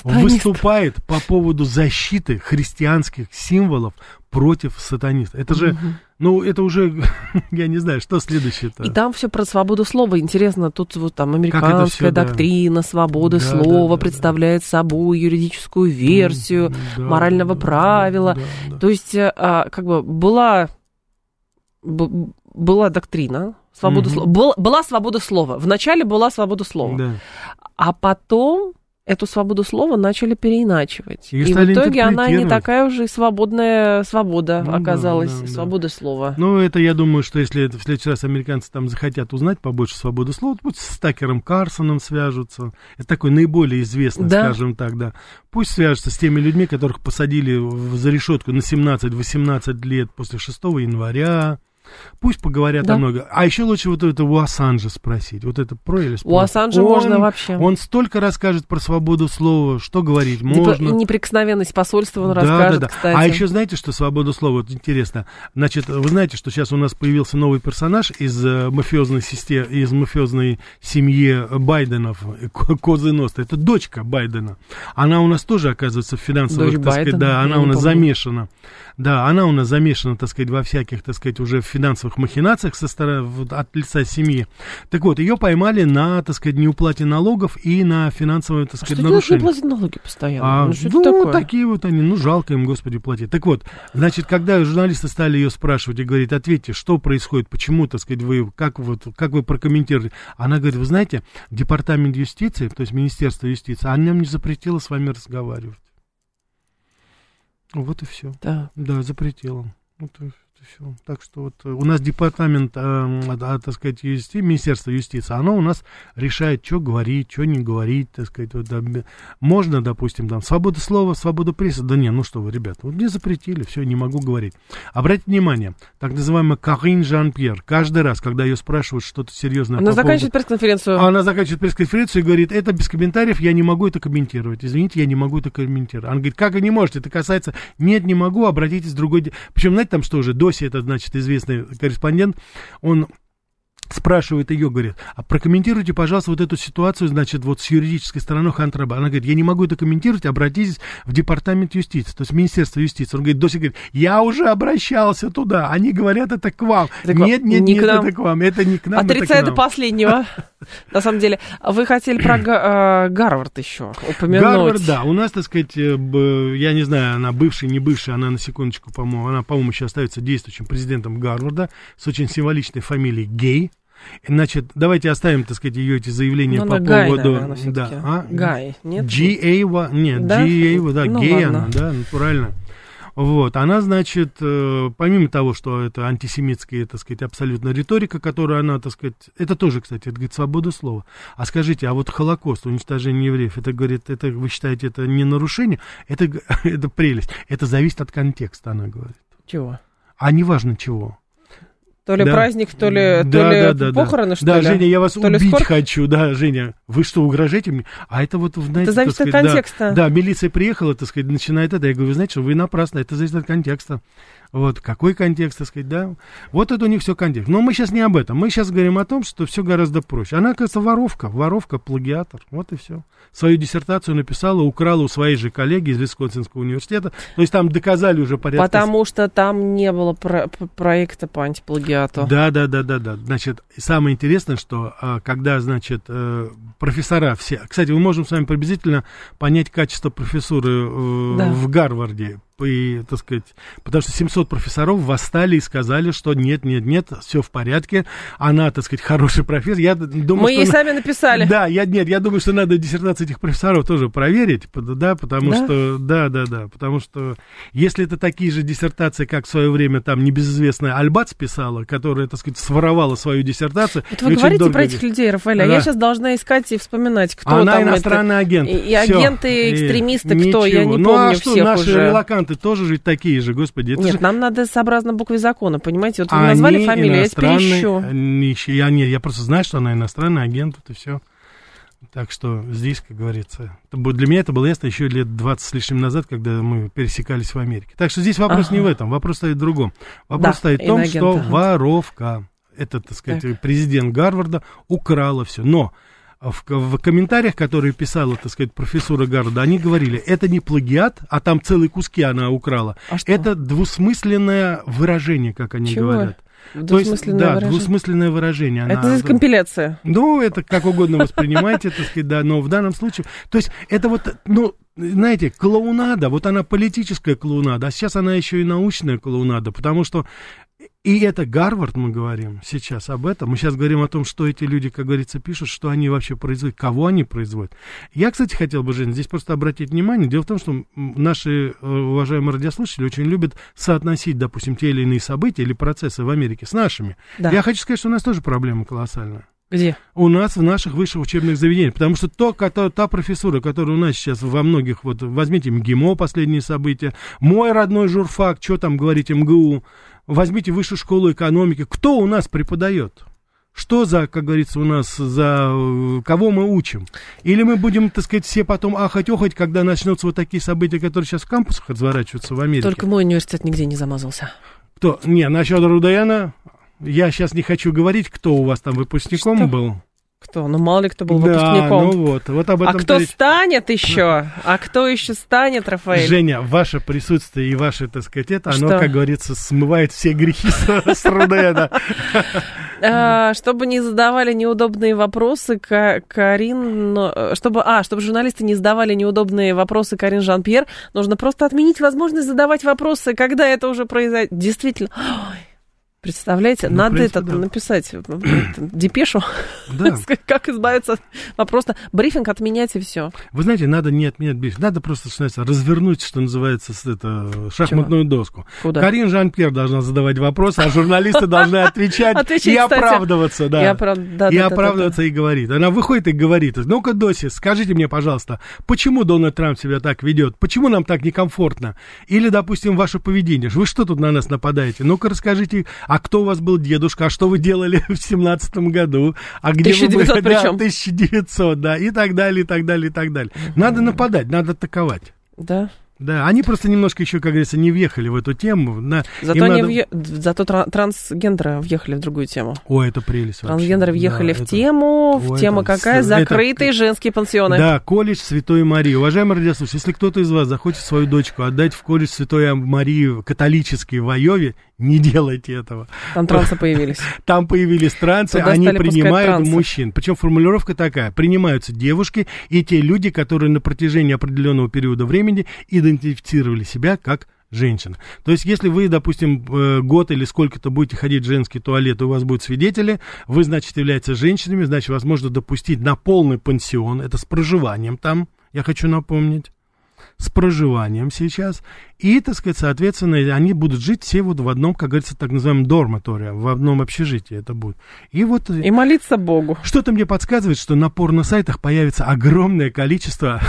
по выступает по поводу защиты христианских символов против сатанистов. Это же, угу. ну, это уже, я не знаю, что следующее-то. И там все про свободу слова. Интересно, тут вот там американская все, доктрина да. свободы да, слова да, представляет да. собой юридическую версию да, морального да, правила. Да, да, да. То есть, а, как бы была была доктрина свободы угу. слова. Был, была свобода слова. Вначале была свобода слова. Да. А потом эту свободу слова начали переиначивать. И, и в итоге она не такая уже свободная свобода ну, оказалась, да, да, свобода да. слова. Ну, это я думаю, что если это в следующий раз американцы там захотят узнать побольше свободы слова, то пусть с Такером Карсоном свяжутся. Это такой наиболее известный, да. скажем так, да. Пусть свяжутся с теми людьми, которых посадили за решетку на 17-18 лет после 6 января. Пусть поговорят да. о многом. А еще лучше вот это у Ассанжа спросить. Вот это про или У Ассанжа он, можно вообще. Он столько расскажет про свободу слова, что говорить можно. Типа, неприкосновенность посольства он да, расскажет, да, да. кстати. А еще знаете, что свобода слова? Вот интересно. Значит, вы знаете, что сейчас у нас появился новый персонаж из э, мафиозной системы, из мафиозной семьи Байденов, Козы Ностра. Это дочка Байдена. Она у нас тоже, оказывается, в финансовых, Дочь так сказать, Байдена? да, она у нас помню. замешана. Да, она у нас замешана, так сказать, во всяких, так сказать, уже финансовых махинациях со стороны, от лица семьи. Так вот, ее поймали на, так сказать, неуплате налогов и на финансовое, так сказать, а что нарушение. Что платить налоги постоянно? А, ну, что ну такое? такие вот они, ну, жалко им, господи, платить. Так вот, значит, когда журналисты стали ее спрашивать и говорить, ответьте, что происходит, почему, так сказать, вы, как, вот, как вы прокомментируете? Она говорит, вы знаете, департамент юстиции, то есть Министерство юстиции, она мне запретила с вами разговаривать. Вот и все. Да. Да, запретила. Вот и все. Так что вот э, у нас департамент, э, а, так сказать, юсти, Министерство юстиции, оно у нас решает, что говорить, что не говорить, так сказать. Вот, да, можно, допустим, там, свобода слова, свобода прессы. Да не, ну что вы, ребята, вот мне запретили, все, не могу говорить. Обратите внимание, так называемая Карин Жан-Пьер, каждый раз, когда ее спрашивают что-то серьезное Она по заканчивает поводу... пресс-конференцию. Она заканчивает пресс-конференцию и говорит, это без комментариев, я не могу это комментировать. Извините, я не могу это комментировать. Она говорит, как вы не можете, это касается... Нет, не могу, обратитесь в другой... Причем, знаете, там что уже, до Доси, это, значит, известный корреспондент, он спрашивает ее, говорит, а прокомментируйте, пожалуйста, вот эту ситуацию, значит, вот с юридической стороны Хантраба. Она говорит, я не могу это комментировать, обратитесь в департамент юстиции, то есть Министерство юстиции. Он говорит, Доси говорит, я уже обращался туда, они говорят, это к вам. Это нет, нет, не нет, это к вам, это не к нам, Отрицаю до последнего. На самом деле, вы хотели про э, Гарвард еще упомянуть. Гарвард, да, у нас, так сказать, э, я не знаю, она бывшая, не бывшая, она на секундочку, по-моему, она, по-моему, еще остается действующим президентом Гарварда с очень символичной фамилией Гей. Значит, давайте оставим, так сказать, ее эти заявления ну, по Гай, поводу... Наверное, да, а? Гай, нет? G-A, нет, да? G-A, да, ну, гей ладно. она, да, натурально. Вот, она, значит, э, помимо того, что это антисемитская, так сказать, абсолютно риторика, которую она, так сказать, это тоже, кстати, это, говорит, свобода слова. А скажите, а вот Холокост, уничтожение евреев, это, говорит, это, вы считаете, это не нарушение? Это, это прелесть. Это зависит от контекста, она говорит. Чего? А неважно чего. То ли Да. праздник, то ли, Да, то ли да, да, да. похороны, что Да, ли? Женя, я вас То убить скорбь? хочу, да, Женя. Вы что, угрожаете мне? А это вот, знаете, зависит так от сказать, да, контекста. Да, милиция приехала, так сказать, начинает это. Я говорю, вы знаете, что вы напрасно, это зависит от контекста. Вот, какой контекст, так сказать, да. Вот это у них все контекст. Но мы сейчас не об этом. Мы сейчас говорим о том, что все гораздо проще. Она, кажется, воровка, воровка, плагиатор. Вот и все. Свою диссертацию написала, украла у своей же коллеги из Висконсинского университета. То есть там доказали уже порядка... Потому что там не было про- проекта по антиплагиату. Да, да, да, да, да. Значит, самое интересное, что а, когда, значит, э, профессора все. Кстати, мы можем с вами приблизительно понять качество профессуры э, Да. в Гарварде. И, так сказать, потому что 700 профессоров восстали и сказали, что нет, нет, нет, все в порядке. Она, так сказать, хороший профессор. Я думаю, Мы что ей она- сами написали. Да, я нет, я думаю, что надо диссертации этих профессоров тоже проверить, да, потому Да? что, да, да, да, потому что если это такие же диссертации, как в свое время там небезызвестная Альбац писала, которая, так сказать, своровала свою диссертацию. Вот вы говорите дорого про этих людей, Рафаэль, а Да. я сейчас должна искать и вспоминать, кто Она там иностранный это... агент. И, и агенты, И экстремисты, кто, я ничего. не ну, помню а что, всех наши уже. релаканты тоже же такие же, господи. Нет, же... нам надо сообразно букве закона, понимаете? Вот вы Они назвали фамилию, я теперь иностранные- ищу. ищу. Я, не, я просто знаю, что она иностранный агент, вот и все. Так что здесь, как говорится, для меня это было ясно еще лет 20 с лишним назад, когда мы пересекались в Америке. Так что здесь вопрос Ага. не в этом, вопрос стоит в другом. Вопрос Да, стоит в том, что воровка, это, так сказать, президент Гарварда украла все. Но в, в комментариях, которые писала, так сказать, профессура Гарварда, они говорили, это не плагиат, а там целые куски она украла. А что? Это двусмысленное выражение, как они Чего? говорят. То есть, да, выражение. двусмысленное выражение. Она- Это компиляция. ну, это как угодно воспринимайте, так сказать, да, но в данном случае... То есть это вот, ну, знаете, клоунада, вот она политическая клоунада, а сейчас она еще и научная клоунада, потому что и это Гарвард, мы говорим сейчас об этом. Мы сейчас говорим о том, что эти люди, как говорится, пишут, что они вообще производят, кого они производят. Я, кстати, хотел бы, Жень, здесь просто обратить внимание. Дело в том, что наши э, уважаемые радиослушатели очень любят соотносить, допустим, те или иные события или процессы в Америке с нашими. Да. Я хочу сказать, что у нас тоже проблема колоссальная Где? у нас в наших высших учебных заведениях. Потому что то, кото- та профессура, которая у нас сейчас во многих, вот возьмите МГИМО, последние события, мой родной журфак, что там говорить, МГУ, возьмите высшую школу экономики, кто у нас преподает? Что за, как говорится, у нас, за э, кого мы учим? Или мы будем, так сказать, все потом ахать-охать, когда начнутся вот такие события, которые сейчас в кампусах разворачиваются в Америке? Только мой университет нигде не замазался. Кто? Не, насчет Рудаяна, я сейчас не хочу говорить, кто у вас там выпускником Что? был. Кто? Ну, мало ли кто был да, выпускником. ну вот, вот об а этом кто речь. станет еще? А кто еще станет, Рафаэль? Женя, ваше присутствие и ваше, так сказать, это, оно, Что? как говорится, смывает все грехи с, Рудена. А, чтобы не задавали неудобные вопросы, Ка- Карин, э, чтобы, а, чтобы журналисты не задавали неудобные вопросы Карин Жан-Пьер, нужно просто отменить возможность задавать вопросы, когда это уже произойдет. Действительно. Ой, Представляете, Ну, надо принципе, это да. написать э, депешу, Да. как избавиться от вопроса. Брифинг отменять и все. Вы знаете, надо не отменять брифинг, надо просто, называется, развернуть, что называется, это, шахматную доску. Куда? Карин Жан-Пьер должна задавать вопросы, а журналисты должны отвечать и оправдываться, да. И оправдываться и говорит. Она выходит и говорит, ну-ка, Доси, скажите мне, пожалуйста, почему Дональд Трамп себя так ведет? Почему нам так некомфортно? Или, допустим, ваше поведение. Вы что тут на нас нападаете? Ну-ка, расскажите, а кто у вас был дедушка, а что вы делали в семнадцатом году? А где вы 1900 были? причем? Да, 1900, да, и так далее, и так далее, и так далее. Надо нападать, надо атаковать. Да. Да, они просто немножко еще, как говорится, не въехали в эту тему. На- Зато, надо- въе- Зато тра- трансгендеры въехали в другую тему. Ой, это прелесть вообще. Трансгендеры въехали Да, в это- тему. В Ой, тема это какая? Закрытые это- женские пансионы. Да, колледж Святой Марии. Уважаемые радиослушатели, если кто-то из вас захочет свою дочку отдать в колледж Святой Марии католический в Айове, не делайте этого. Там трансы появились. Там появились трансы, Туда они принимают трансов. мужчин. Причем формулировка такая. Принимаются девушки и те люди, которые на протяжении определенного периода времени идентифицировали себя как женщин. То есть, если вы, допустим, э, год или сколько-то будете ходить в женский туалет, и у вас будут свидетели, вы, значит, являетесь женщинами, значит, вас можно допустить на полный пансион, это с проживанием там, я хочу напомнить. С проживанием сейчас, и, так сказать, соответственно, они будут жить все вот в одном, как говорится, так называемом дорматоре, в одном общежитии это будет. И вот... И молиться Богу. Что-то мне подсказывает, что на порно-сайтах появится огромное количество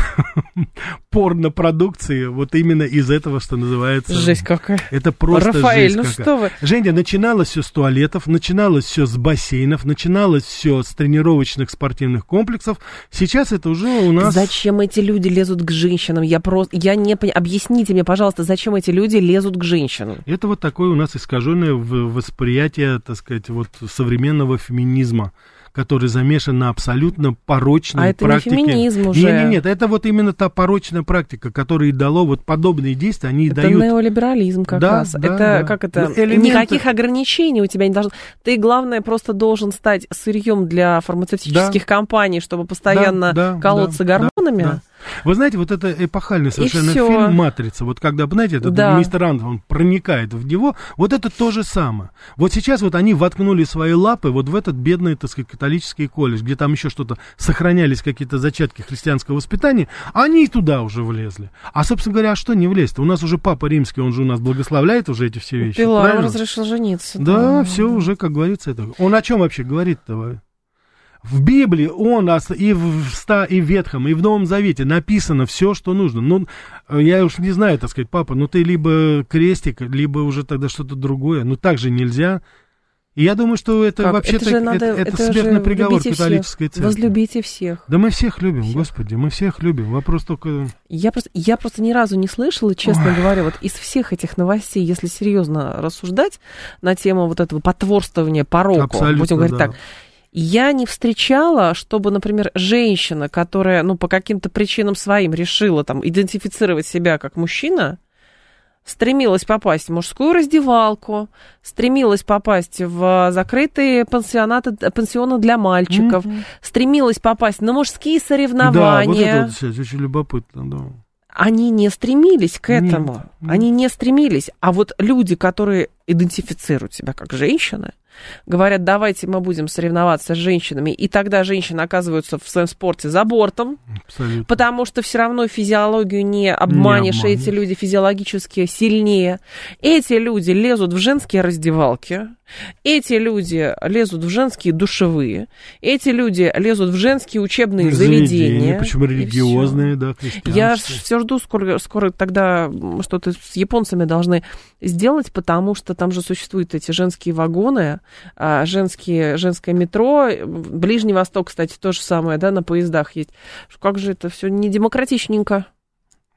порно-продукции вот именно из этого, что называется... Жесть какая. Это просто Рафаэль, жесть ну какая. что вы. Женя, начиналось все с туалетов, начиналось все с бассейнов, начиналось все с тренировочных спортивных комплексов. Сейчас это уже у нас... Зачем эти люди лезут к женщинам? Я просто, я не понимаю. Объясните мне, пожалуйста, зачем эти люди лезут к женщинам? Это вот такое у нас искаженное восприятие, так сказать, вот современного феминизма который замешан на абсолютно порочной А это не практике. феминизм уже. Нет, нет, нет, это вот именно та порочная практика, которая и дало вот подобные действия, они и Это дают. неолиберализм как Да, раз. да, это да. как это? Элементы- Никаких ограничений у тебя не должно. Ты, главное, просто должен стать сырьем для фармацевтических компаний, чтобы постоянно Да, да, колоться да, гормонами. да, да. Вы знаете, вот это эпохальный совершенно фильм «Матрица». Вот когда, знаете, этот Да. мистер Андерсон, он проникает в него, вот это то же самое. Вот сейчас вот они воткнули свои лапы вот в этот бедный, так сказать, католический колледж, где там еще что-то, сохранялись какие-то зачатки христианского воспитания, они и туда уже влезли. А, собственно говоря, а что не влезть-то? У нас уже Папа Римский, он же у нас благословляет уже эти все вещи. Пилар правильно? разрешил жениться. Да, все уже, как говорится, это. Он о чем вообще говорит-то? В Библии он и в ста и в Ветхом, и в Новом Завете написано все, что нужно. Ну, э, я уж не знаю, так сказать, папа, ну ты либо крестик, либо уже тогда что-то другое. Ну так же нельзя. И я думаю, что это вообще-то это, надо, это, это смертный же приговор католической всех. церкви. Возлюбите всех. Да мы всех любим, Всех. господи, мы всех любим. Вопрос только... Я просто, я просто ни разу не слышала, честно говоря, вот из всех этих новостей, если серьезно рассуждать на тему вот этого потворствования пороку, Абсолютно, будем говорить да. так, я не встречала, чтобы, например, женщина, которая, ну, по каким-то причинам своим решила там идентифицировать себя как мужчина, стремилась попасть в мужскую раздевалку, стремилась попасть в закрытые пансионаты, пансионы для мальчиков, стремилась попасть на мужские Да, вот соревнования это вот очень любопытно, да. они не стремились к Нет, этому. нет. Они не стремились. А вот люди, которые идентифицируют себя как женщины, говорят, давайте мы будем соревноваться с женщинами, и тогда женщины оказываются в своем спорте за бортом, Абсолютно. потому что все равно физиологию не обманешь, и обманешь. эти люди физиологически сильнее. Эти люди лезут в женские раздевалки, эти люди лезут в женские душевые, эти люди лезут в женские учебные заведения. И всё. религиозные, да. Я все жду, скоро, скоро тогда что-то с японцами должны сделать, потому что там же существуют эти женские вагоны, а, женские, женское метро. Ближний Восток, кстати, то же самое, да, на поездах есть. Как же это все не демократичненько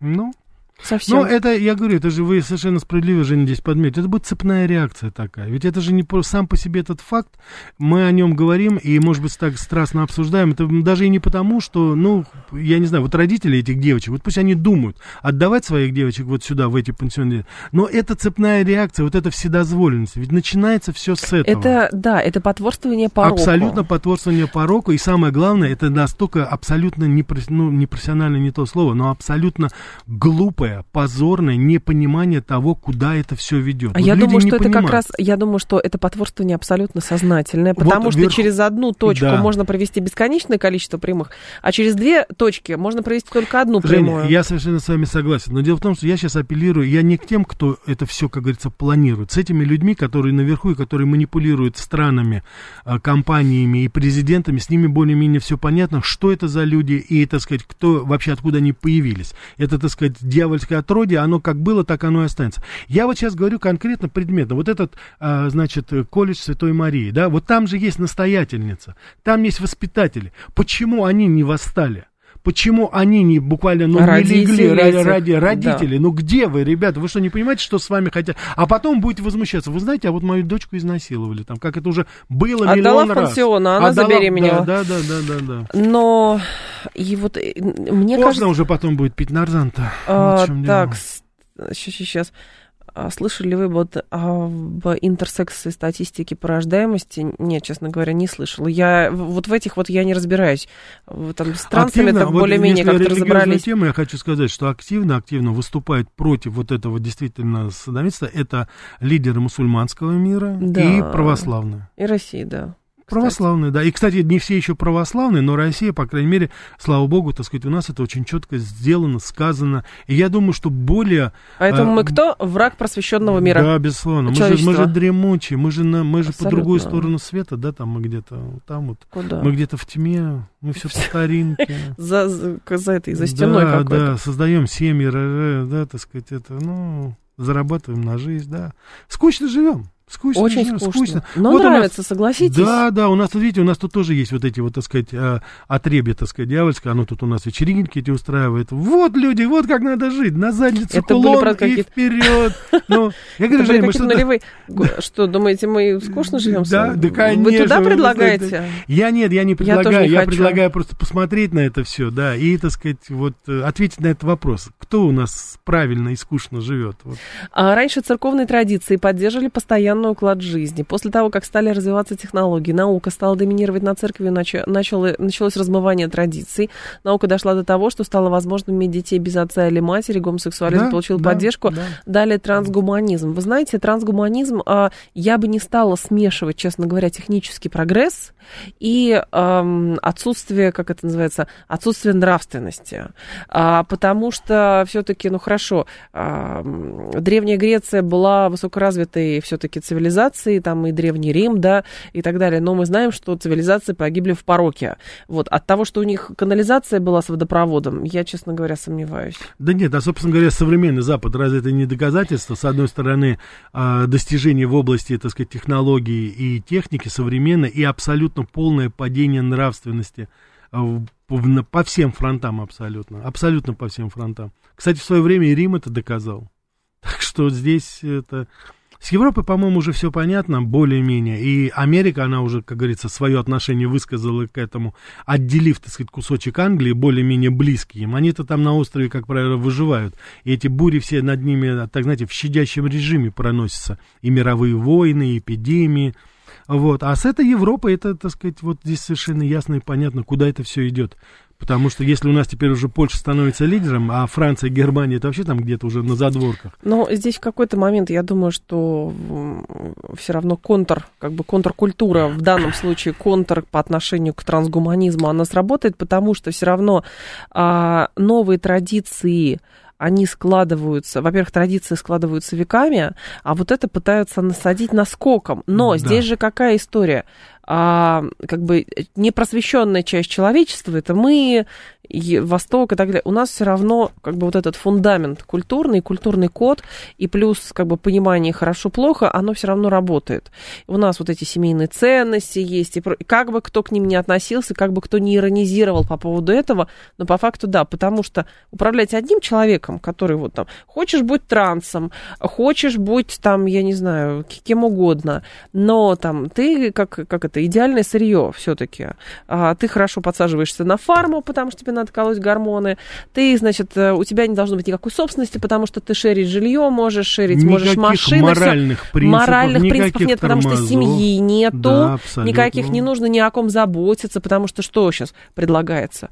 Ну, совсем. Ну, это, я говорю, это же вы совершенно справедливо, Женя, здесь подметили. Это будет цепная реакция такая. Ведь это же не по- сам по себе этот факт. Мы о нем говорим и, может быть, так страстно обсуждаем. Это даже и не потому, что, ну, я не знаю, вот родители этих девочек, вот пусть они думают, отдавать своих девочек вот сюда, в эти пансионы. Но это цепная реакция, вот эта вседозволенность. Ведь начинается все с этого. это, да, это потворствование пороку. Абсолютно потворствование пороку. И самое главное, это настолько абсолютно непроф- ну, непрофессионально не то слово, но абсолютно глупое, позорное непонимание того, куда это все ведет. А Вот я думаю, что это как понимают. раз, я думаю, что это потворствование абсолютно сознательное, Вот потому что вверху- через одну точку Да. можно провести бесконечное количество прямых, а через две точки можно провести только одну Женя, прямую. я совершенно с вами согласен. Но дело в том, что я сейчас апеллирую, я не к тем, кто это все, как говорится, планирует. С этими людьми, которые наверху и которые манипулируют странами, э, компаниями и президентами, с ними более-менее все понятно, что это за люди и, так сказать, кто вообще, откуда они появились. Это, так сказать, дьявольское отродье, оно как было, так оно и останется. Я вот сейчас говорю конкретно предметно. Вот этот, а, значит, колледж Святой Марии, да, вот там же есть настоятельница, там есть воспитатели. Почему они не восстали? Почему они не буквально ну, не Родители легли ради, ради да. родителей? Ну где вы, ребята? Вы что, не понимаете, что с вами хотят? А потом будете возмущаться. Вы знаете, а вот мою дочку изнасиловали там, как это уже было Отдала миллион в раз. пансион, а она Отдала- забеременела. Да, да, да, да, да. да. Но и вот э, мне Можно кажется, уже потом будет пить нарзан-то. а, Вот так, сейчас, сейчас. Слышали ли вы вот об интерсекс и статистике по рождаемости? Нет, честно говоря, не слышала. Я вот в этих вот я не разбираюсь. Там с трансами Активно, вот более-менее как-то разобрались. тему, я хочу сказать, что активно-активно выступает против вот этого действительно садомитства. Это лидеры мусульманского мира Да. и православные. И России, да. Православные, да. И, кстати, не все еще православные, но Россия, по крайней мере, слава богу, так сказать, у нас это очень четко сделано, сказано. И я думаю, что более... Поэтому э, мы кто? Враг просвещенного мира. Да, безусловно. Мы же, мы же дремучие, мы же, на, мы же по другую сторону света, да, там мы где-то там вот. Куда? Мы где-то в тьме, мы все по старинке. За, за, за этой, за стеной да, какой-то. Да, создаем семьи, да, так сказать, это, ну, зарабатываем на жизнь, да. Скучно живем. Скучно, Очень скучно. скучно. Но вот нравится, нас, согласитесь. Да, да, у нас тут, видите, у нас тут тоже есть вот эти вот, так сказать, а, отребья, так сказать, дьявольское, оно тут у нас вечеринки эти устраивает. Вот люди, вот как надо жить, на задницу Это кулон были, правда, и вперед. Ну, я говорю, Женя, мы что нулевые... Что, думаете, мы скучно живем? Да, да, конечно. Вы туда предлагаете? Я нет, я не предлагаю, я предлагаю просто посмотреть на это все, да, и, так сказать, вот э, ответить на этот вопрос. Кто у нас правильно и скучно живет? А раньше церковные традиции поддерживали постоянный уклад жизни. После того, как стали развиваться технологии, наука стала доминировать на церкви, начало, началось размывание традиций. Наука дошла до того, что стало возможно иметь детей без отца или матери, гомосексуализм да, получил да, поддержку. Да. Далее трансгуманизм. Вы знаете, трансгуманизм, а, я бы не стала смешивать, честно говоря, технический прогресс и а, отсутствие, как это называется, отсутствие нравственности. А, потому что все-таки, ну хорошо, а, Древняя Греция была высокоразвитой все-таки цивилизацией, там и Древний Рим, да, и так далее. Но мы знаем, что цивилизации погибли в пороке. Вот от того, что у них канализация была с водопроводом, я, честно говоря, сомневаюсь. Да нет, а, собственно говоря, современный Запад, разве это не доказательство? С одной стороны, а, достижения в области, так сказать, технологий и техники современной и абсолютно полное падение нравственности а, по всем фронтам абсолютно. Абсолютно по всем фронтам. Кстати, в свое время и Рим это доказал. Так что здесь это с Европой, по-моему, уже все понятно, более-менее. И Америка, она уже, как говорится, свое отношение высказала к этому, отделив, так сказать, кусочек Англии, более-менее близкий им. Они-то там на острове, как правило, выживают. И эти бури все над ними, так знаете, в щадящем режиме проносятся. И мировые войны, и эпидемии. Вот. А с этой Европой, это, так сказать, вот здесь совершенно ясно и понятно, куда это все идет. Потому что если у нас теперь уже Польша становится лидером, а Франция и Германия это вообще там где-то уже на задворках. Но здесь в какой-то момент я думаю, что все равно контр, как бы контркультура, в данном случае контр по отношению к трансгуманизму, она сработает, потому что все равно а, новые традиции они складываются, во-первых, традиции складываются веками, а вот это пытаются насадить наскоком. Но да. здесь же какая история? А, как бы непросвещенная часть человечества, это мы, Восток и так далее, у нас все равно как бы вот этот фундамент культурный, культурный код и плюс как бы понимание хорошо-плохо, оно все равно работает. У нас вот эти семейные ценности есть, и как бы кто к ним не относился, как бы кто не иронизировал по поводу этого, но по факту да, потому что управлять одним человеком, который вот там, хочешь быть трансом, хочешь быть там, я не знаю, кем угодно, но там ты как, как это, идеальное сырье все-таки, а, ты хорошо подсаживаешься на фарму, потому что тебе надо колоть гормоны. Ты, значит, э, у тебя не должно быть никакой собственности, потому что ты шерить жилье можешь, шерить никаких можешь машины. моральных все. принципов, моральных принципов нет, тормозов. потому что семьи нету, да, никаких не нужно ни о ком заботиться, потому что что сейчас предлагается?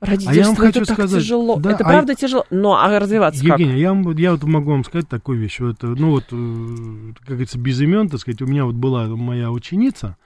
Родительство, а я вам это хочу так сказать, тяжело. Да, это а правда тяжело. Но а развиваться Евгения, как? я, вам, я вот могу вам сказать такую вещь. Вот, ну вот, э, как говорится, без имен, так сказать, у меня вот была моя ученица,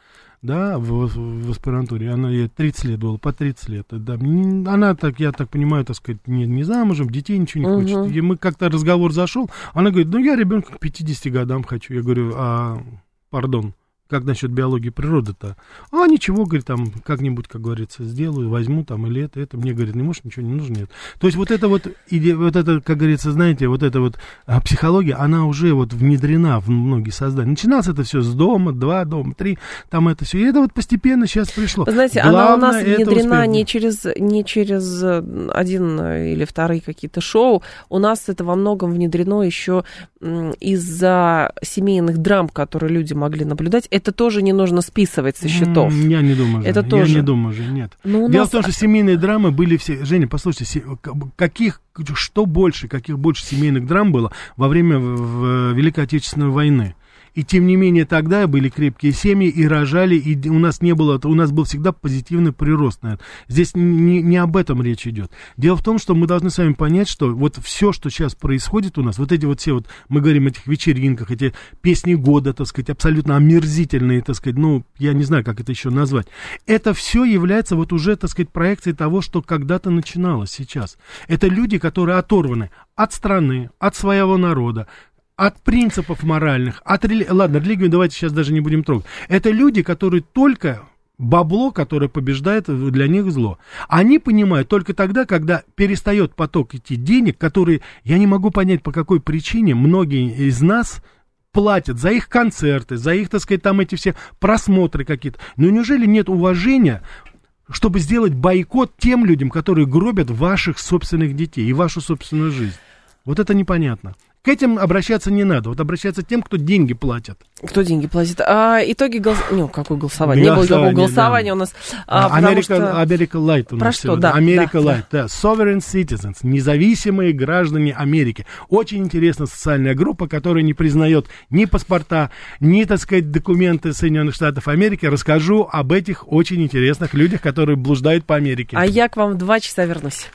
да, в, в аспирантуре, она ей 30 лет было, по 30 лет, да, она, так, я так понимаю, так сказать, не, не замужем, детей ничего не угу. хочет, и мы как-то разговор зашел, она говорит, ну, я ребенка к 50 годам хочу, я говорю, а, пардон, как насчет биологии природы-то? А, ничего, говорит, там, как-нибудь, как говорится, сделаю, возьму там или это, это. Мне, говорит, не можешь, ничего не нужно, нет. То есть вот это вот, иде, вот это, как говорится, знаете, вот эта вот а, психология, она уже вот внедрена в многие создания. Начиналось это все с дома, два дома, три, там это все. И это вот постепенно сейчас пришло. знаете, Главное, она у нас внедрена не через, не через один или вторые какие-то шоу. У нас это во многом внедрено еще из-за семейных драм, которые люди могли наблюдать это тоже не нужно списывать со счетов. Я не думаю же. Это тоже. Я не думаю же, нет. Но ну, Дело нас... в том, что семейные драмы были все... Женя, послушайте, каких, что больше, каких больше семейных драм было во время Великой Отечественной войны? И тем не менее тогда были крепкие семьи, и рожали, и у нас не было, у нас был всегда позитивный прирост. Наверное. Здесь не, не об этом речь идет. Дело в том, что мы должны с вами понять, что вот все, что сейчас происходит у нас, вот эти вот все вот, мы говорим о этих вечеринках, эти песни года, так сказать, абсолютно омерзительные, так сказать, ну, я не знаю, как это еще назвать. Это все является вот уже, так сказать, проекцией того, что когда-то начиналось сейчас. Это люди, которые оторваны от страны, от своего народа, от принципов моральных, от рели... ладно, религию давайте сейчас даже не будем трогать. Это люди, которые только бабло, которое побеждает для них зло. Они понимают только тогда, когда перестает поток идти денег, которые, я не могу понять, по какой причине многие из нас платят за их концерты, за их, так сказать, там эти все просмотры какие-то. Но неужели нет уважения чтобы сделать бойкот тем людям, которые гробят ваших собственных детей и вашу собственную жизнь. Вот это непонятно. К этим обращаться не надо. Вот обращаться к тем, кто деньги платят. Кто деньги платит? А итоги голосования... Ну, какое голосование? Не было никакого голосования да. у нас. А, Америка, что... Америка Light у нас Про что? Да, Америка да, да. да. Sovereign Citizens, независимые граждане Америки. Очень интересная социальная группа, которая не признает ни паспорта, ни, так сказать, документы Соединенных Штатов Америки. Расскажу об этих очень интересных людях, которые блуждают по Америке. А я к вам в два часа вернусь.